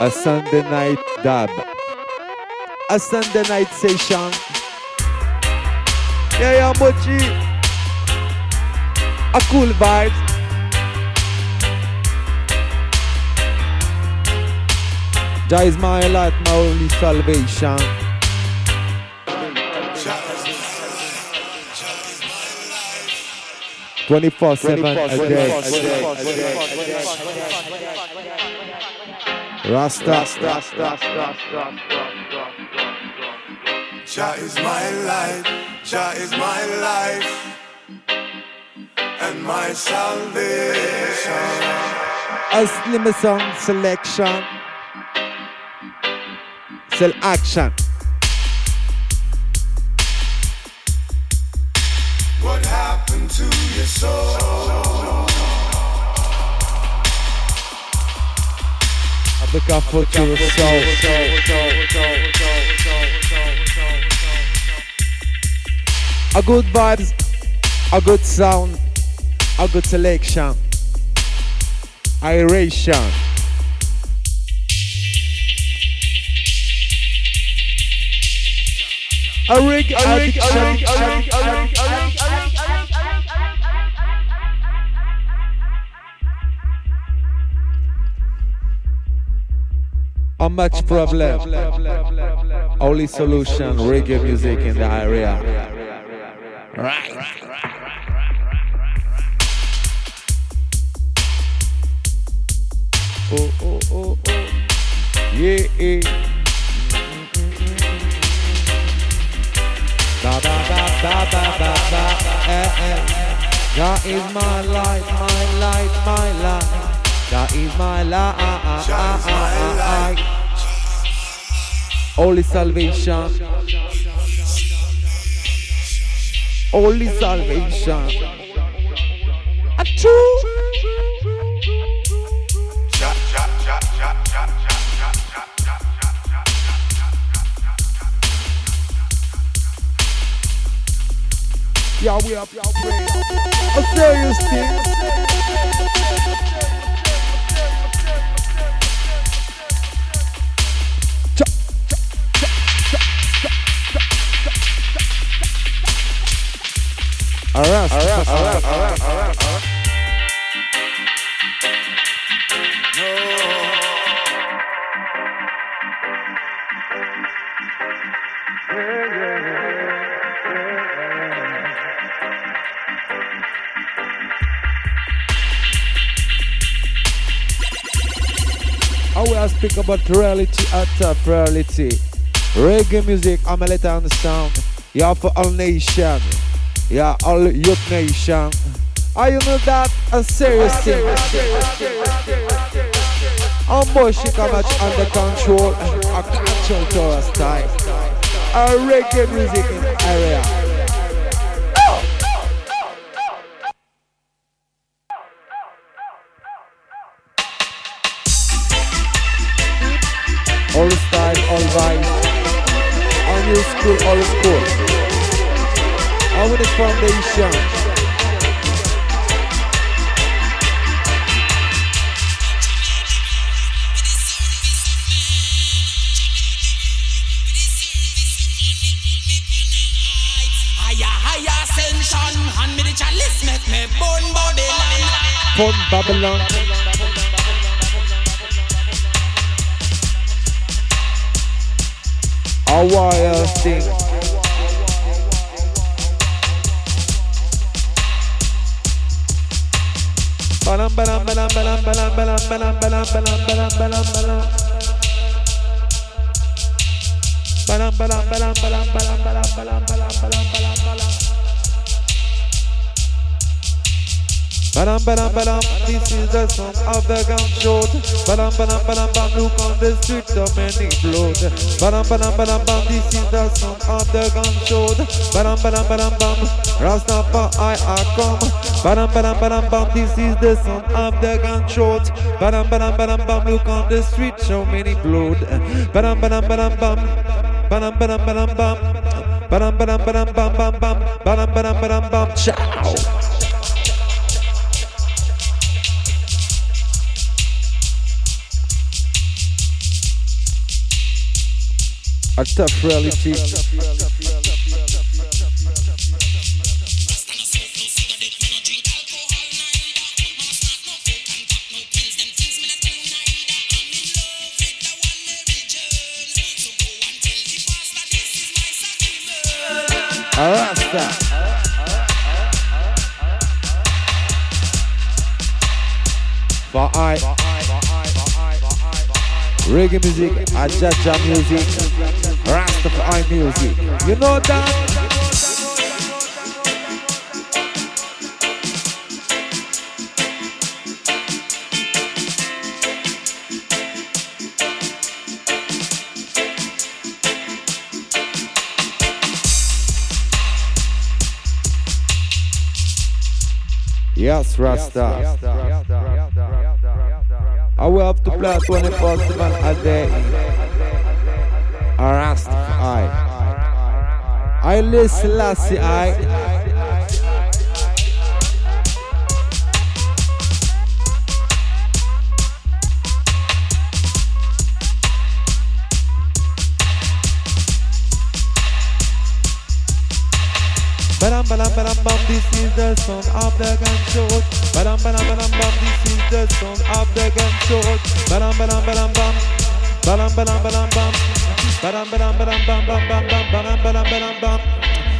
A Sunday night dub. A Sunday night session. Yeah, yeah, Mochi. A cool vibes. Jah is my light, my only salvation. Twenty-four seven a day. Rasta. Rasta, Rasta, Rasta, Rasta, Rasta. Jah is my light, Jah is my life, and my salvation. A slim song selection. Sell action. What happened to your soul? Look out for your soul. A good vibes, a good sound, a good selection. Iration. A rig addiction. A much problem. Only solution, reggae music in the area. Right. Oh, oh, oh, oh. Yeah, yeah. Ba ba ba ba ba ba ba eh eh. That is my light, my light, my light. That is my life. Only salvation. Only salvation. A true. Yeah, we are praying. A serious thing. Arrest. Arrest. Arrest. Arrest. Arrest. I will speak about reality at reality. Reggae music, I'm a let understand. Yeah, for all nation. Yeah, all youth nation. Are you know that? A serious thing. I'm she come much under control. A control to our style. A reggae music in area. Babylon. Wild thing. Balam balam balam balam balam balam balam balam balam balam. Balam Badam badam, this is the song of the gunshot. Badam badam badam bam, look on the street, so many blood. Badam badam badam bam, this is the song of the gunshot. Badam badam badam bam, Rastafari I come. Badam badam badam bam, this is the song of the gunshot. Badam badam badam bam, look on the street, so many blood. Badam badam badam bam, badam badam badam bam. Badam badam badam bam bam bam, badam badam badam bam, ciao. A tough reality. Rasta. For I. Reggae music, Ajaja music, Rastafari music. You know that? Yes, Rasta. I will have to play 24 7 a day. Rasta. I. I listen, Lassie. I. this is the sound of the gunshot. Badam badam badam bam, this is the sound of the gunshot. Badam badam badam bam, badam badam badam bam, badam badam badam bam bam bam bam, badam badam badam bam,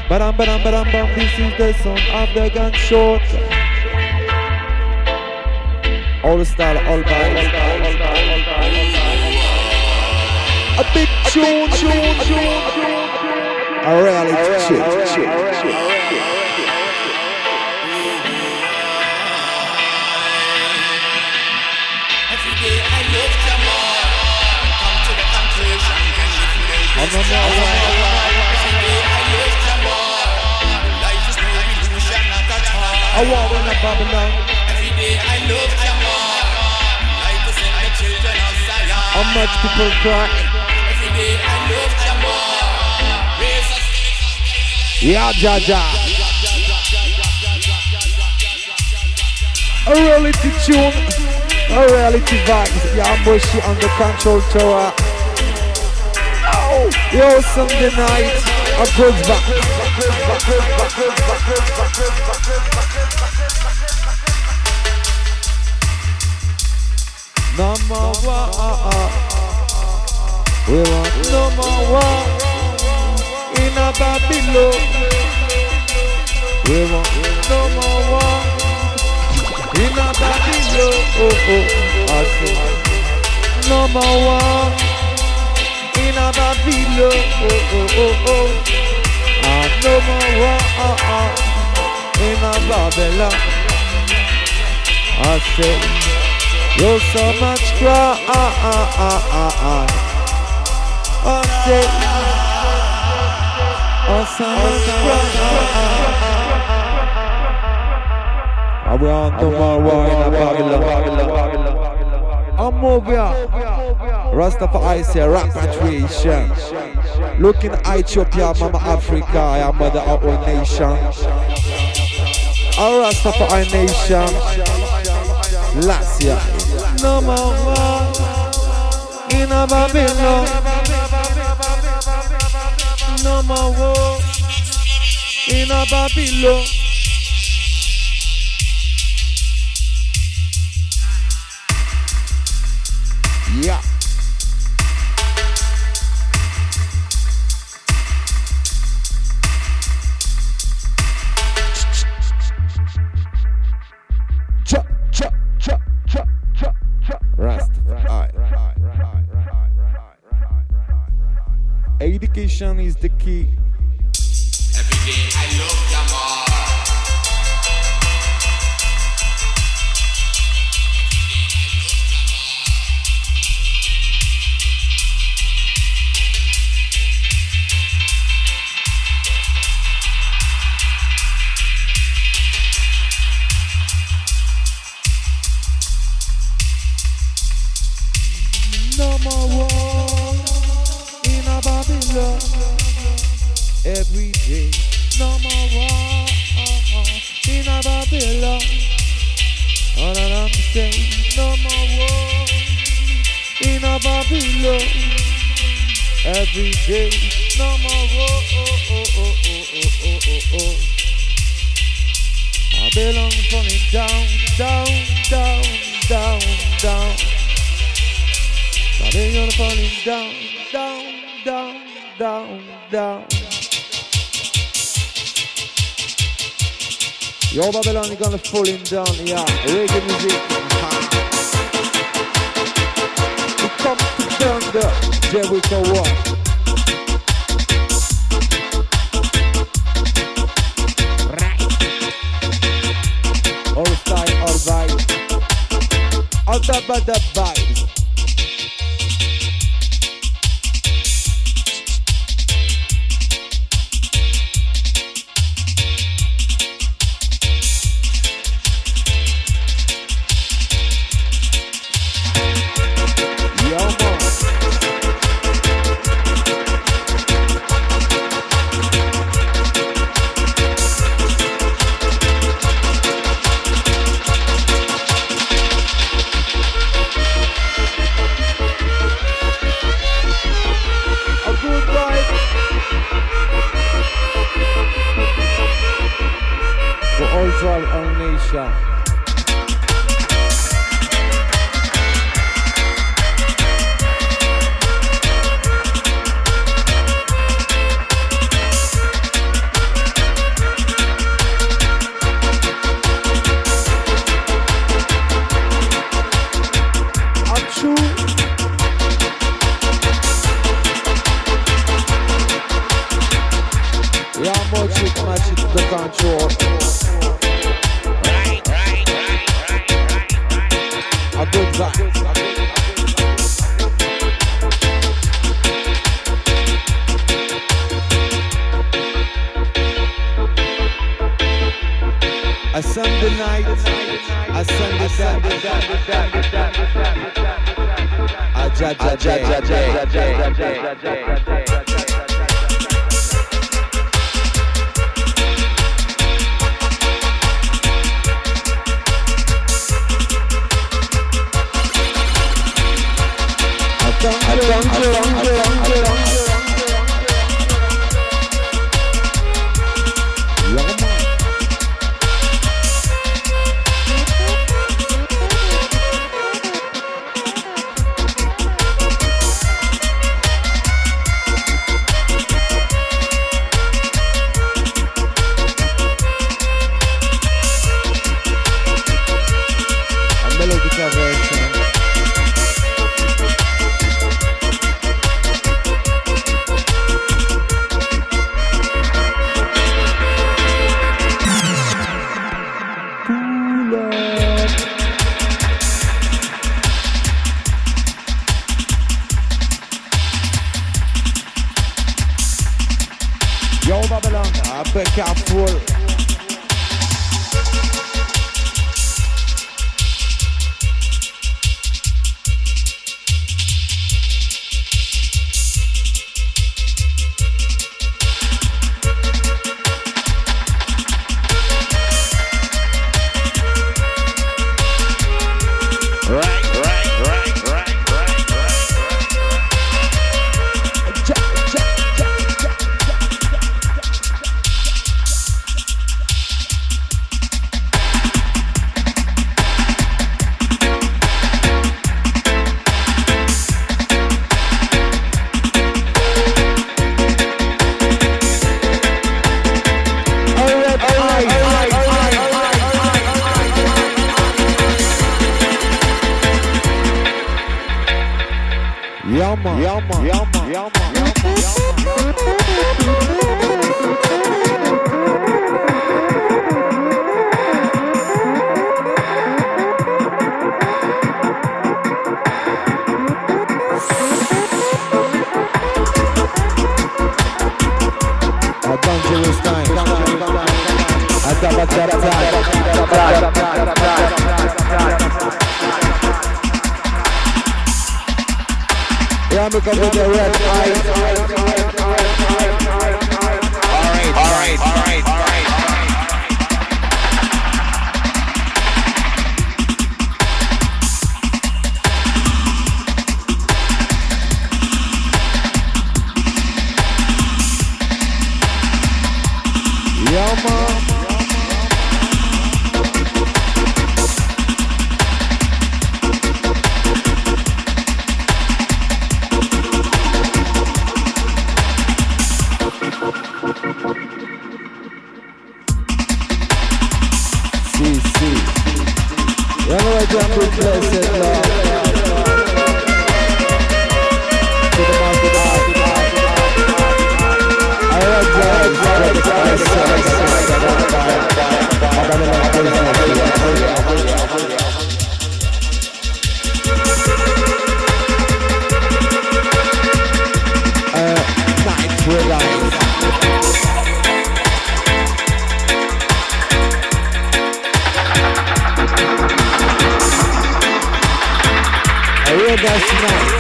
badam badam badam bam, this is the sound of the gunshot. All style, all vibes. A big tune, tune, tune, tune. A reality check. Every I walk in Babylon. Every day I love Jamal. Life to send the children of Zion. How much people cry? Love Jamal. Raise a Yeah, reality tune, a reality vibes. Yeah, Bushy on the control tower. Yo, Sunday night, a good back. Number one, uh-uh. we want number one in a Babylon. We want number one in a Babylon. Oh, oh, I say number one in a Babylon. Oh, oh, oh, oh. And number one in a Babylon. I say. You're so much cry. Uh, uh, uh, I say, oh, so much cry. On tomorrow in a Babylon. I'm over here. Rastafari say repatriation. Looking at Ethiopia, Mama Africa, I am mother of all nation. A Rastafari nation. Last year. Number one in a Babylon. Number one in a Babylon. Education down, down, down, down, down. Babylon falling down, down, down, down, down. Yo, Babylon, you're gonna falling down, yeah. Reggae music. We come to the Jericho wall. da da vibe. control, own nation. Dungeon. Yeah, I'm gonna be the red light. guys.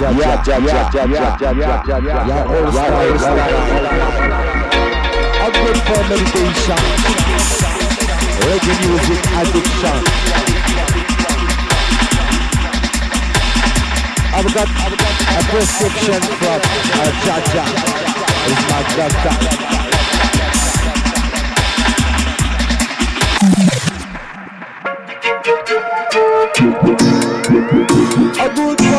A good for meditation. Reggae music addiction. I've got, a prescription from Jaja. It's my doctor. A good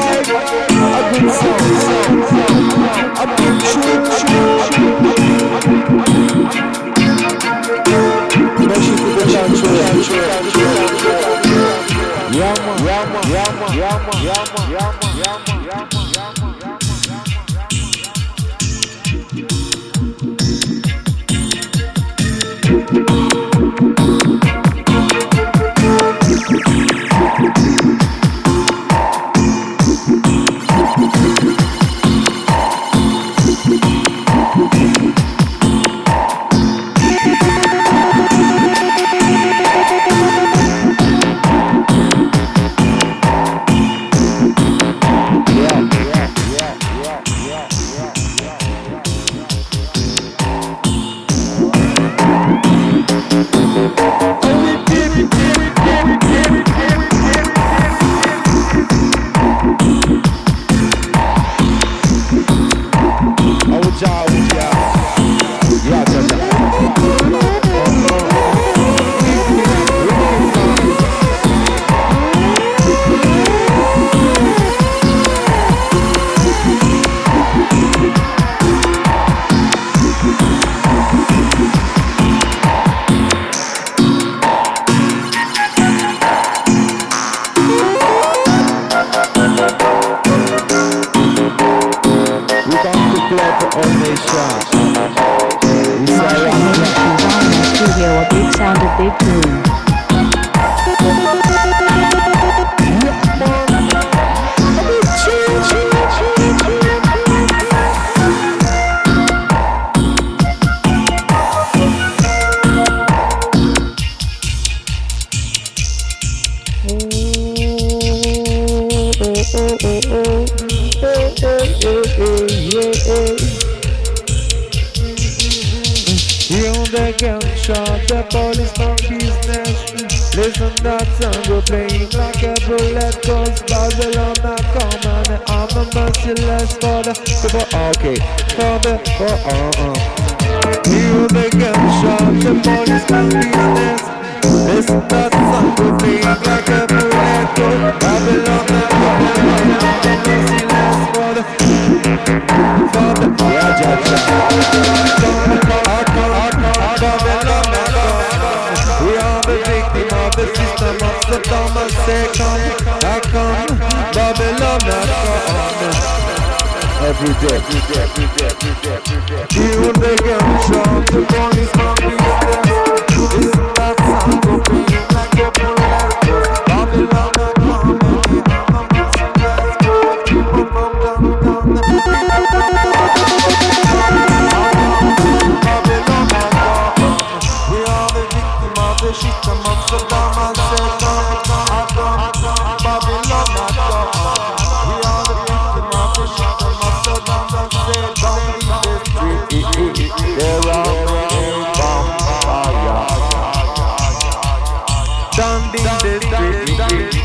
God will not my and I'm a merciless father. People okay, father, oh oh oh. Hear the gunshot, the body's business. This that sound will be like a bullet gold. Babylon the father, I'm a merciless father. Father, yeah, yeah, yeah the system upside down and say come, I come, Babylon I come. Every day, every day, every day, every day, every day. Even they shot, the police from the other. That sound? Like a bullet. Babylon. down this street.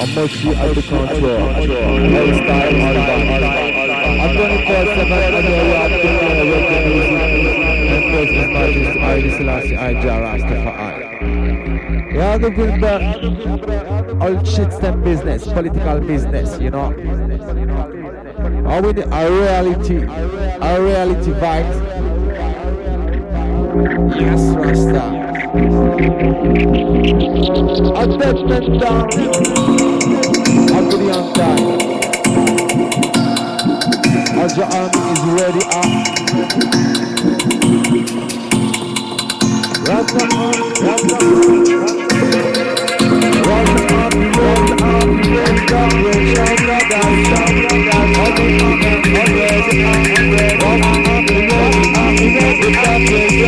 I'm mostly out of control. All style, all that. I'm 24 7 and you're rocking the reggae music. And first is Majesty, I, Selassie, I, Jah Rastafari. Yeah, the bring back all shit them business, political business, you know. Are we the, a reality, a reality vibes? Yes, Rasta. A dead man down. A good on time. As your army is ready up. Rasta on, Rasta on. Rasta on, Rasta on, Rasta on, Rasta on, Rasta on,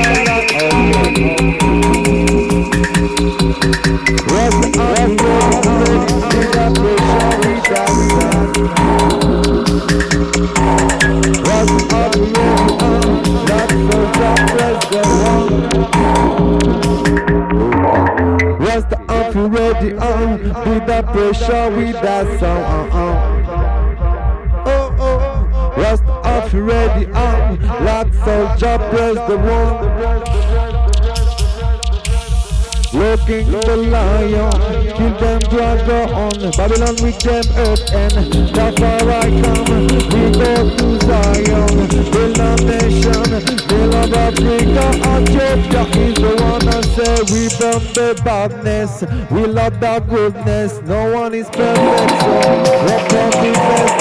Rasta That pressure, with that sound uh, uh. Oh, oh, Rasta up, ready on Like soldier, press the one Looking the lion, kill them dragon on Babylon with them earth and that's where I come. We go to Zion, build a nation, build of Africa. Ethiopia is the one that say we burn the badness, we love the goodness. No one is perfect, so rock on the best.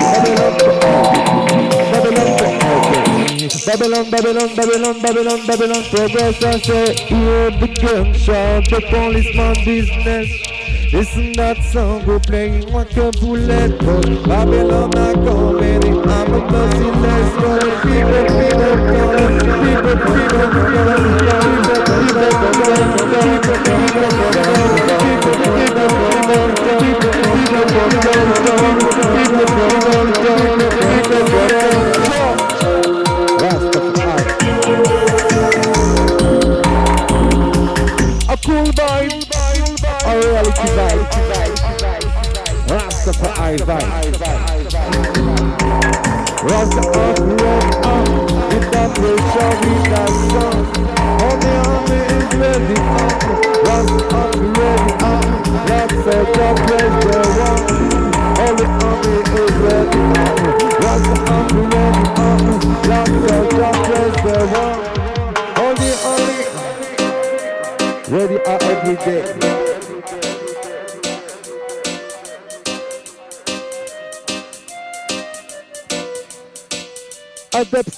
Babylon, Babylon, Babylon, Babylon, Babylon, Babylon, progress. I say, hear the gunshot, the policeman business. Listen that song, go playing like a bullet, Babylon are coming. I'm a merciless, but people, people, people, people, A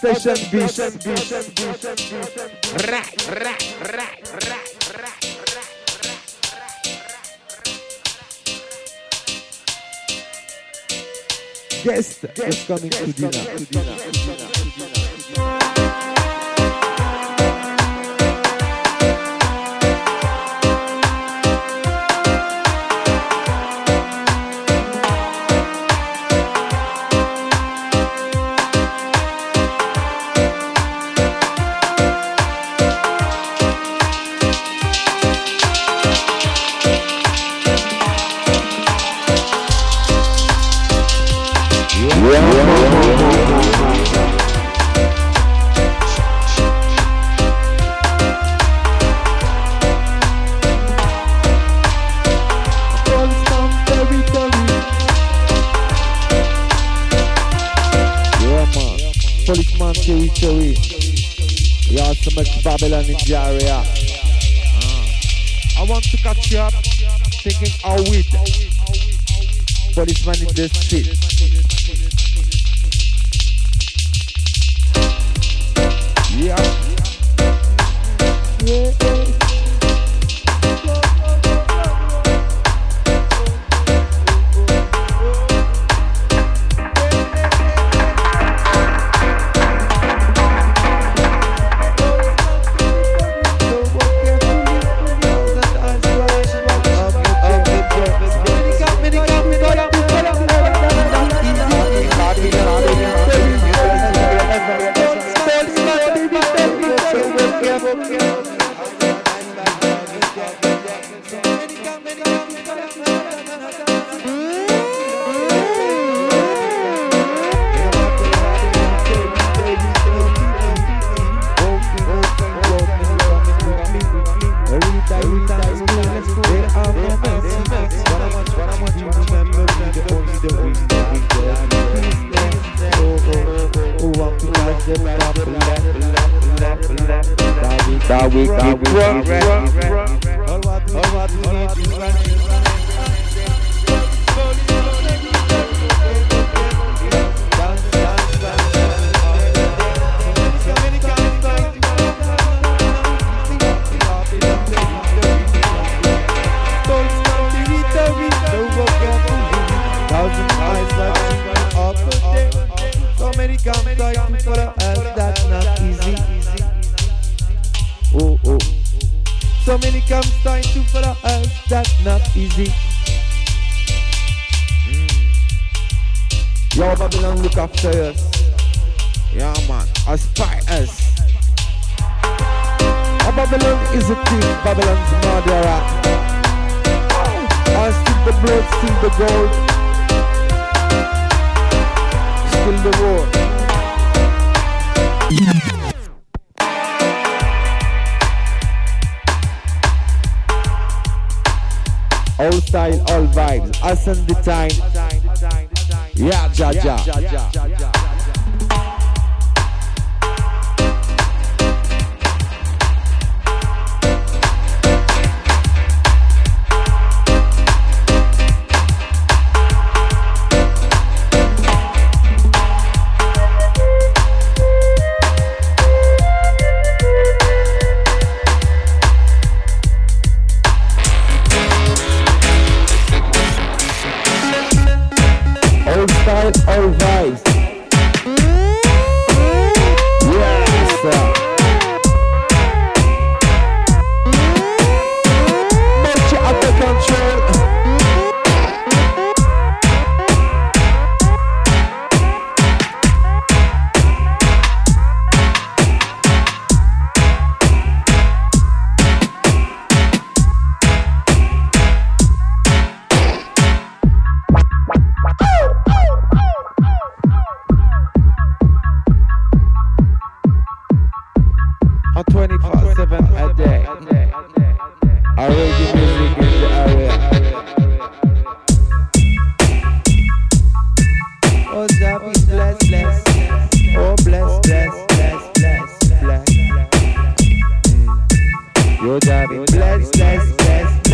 Adept session beat. Right, right, right, right, right. Guest is coming to dinner. comes time to follow us, that's not easy. Mm. Yo, Babylon, look after us. Yeah, man, aspire us. Oh, Babylon is a thief, Babylon's murderer. I steal the blood, steal the gold, steal the war. All style, all vibes. Ascend the time. Yeah, ja, ja.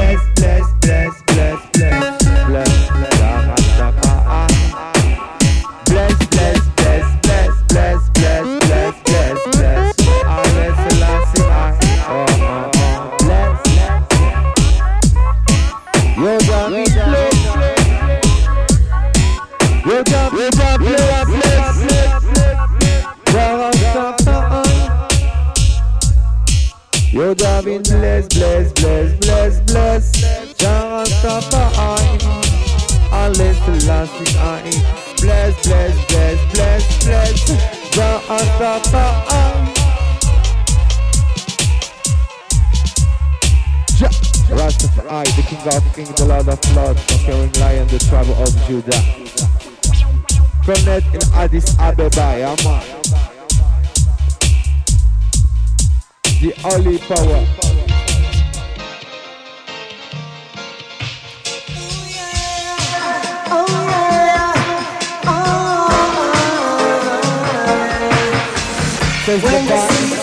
bless, bless. Addis Ababa, yeah, man. The only power. Says the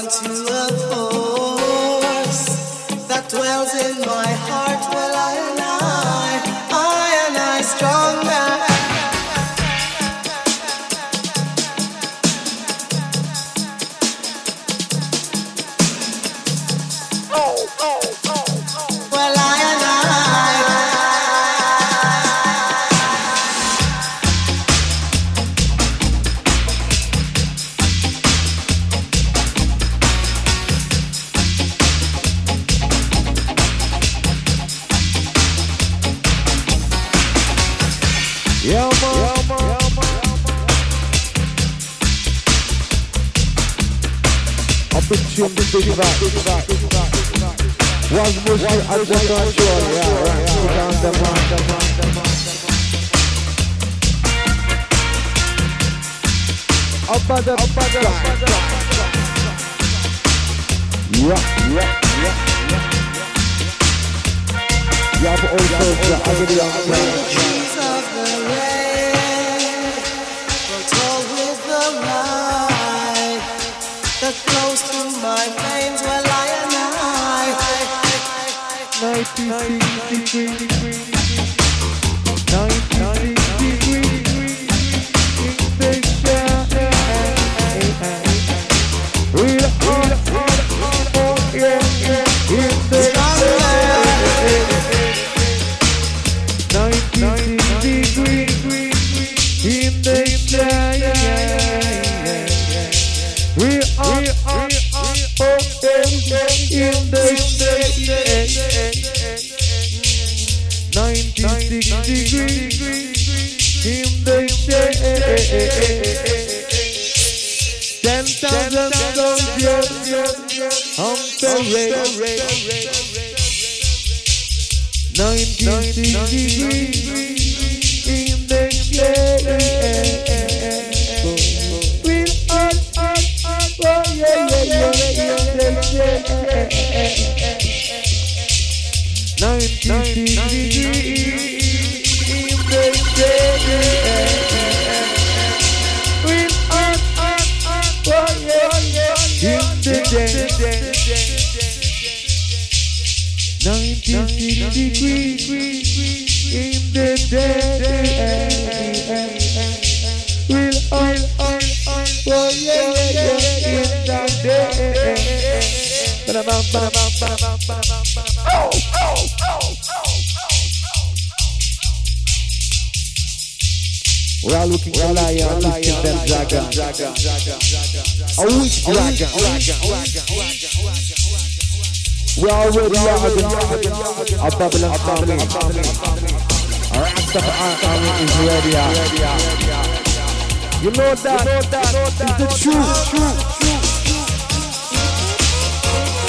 To a force that dwells in my heart. Was Mushy at the control? Yeah, right. The. Up at the, up at the. Yeah, yeah, yeah. You have also the agony I, 96 degrees. 96 on parade. 96 degrees in the shade. Real hot, hot, hot, oh yeah, yeah, yeah, in the shade. 96 degrees dragon. A witch dragon. We are already dragon. A Babylon army. Rastafari army is ready. You know that. It's the truth.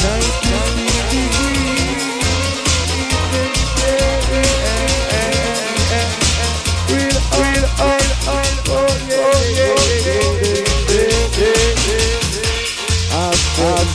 96 degrees.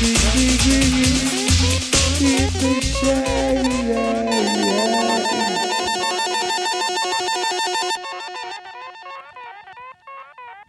Bring, bring, bring,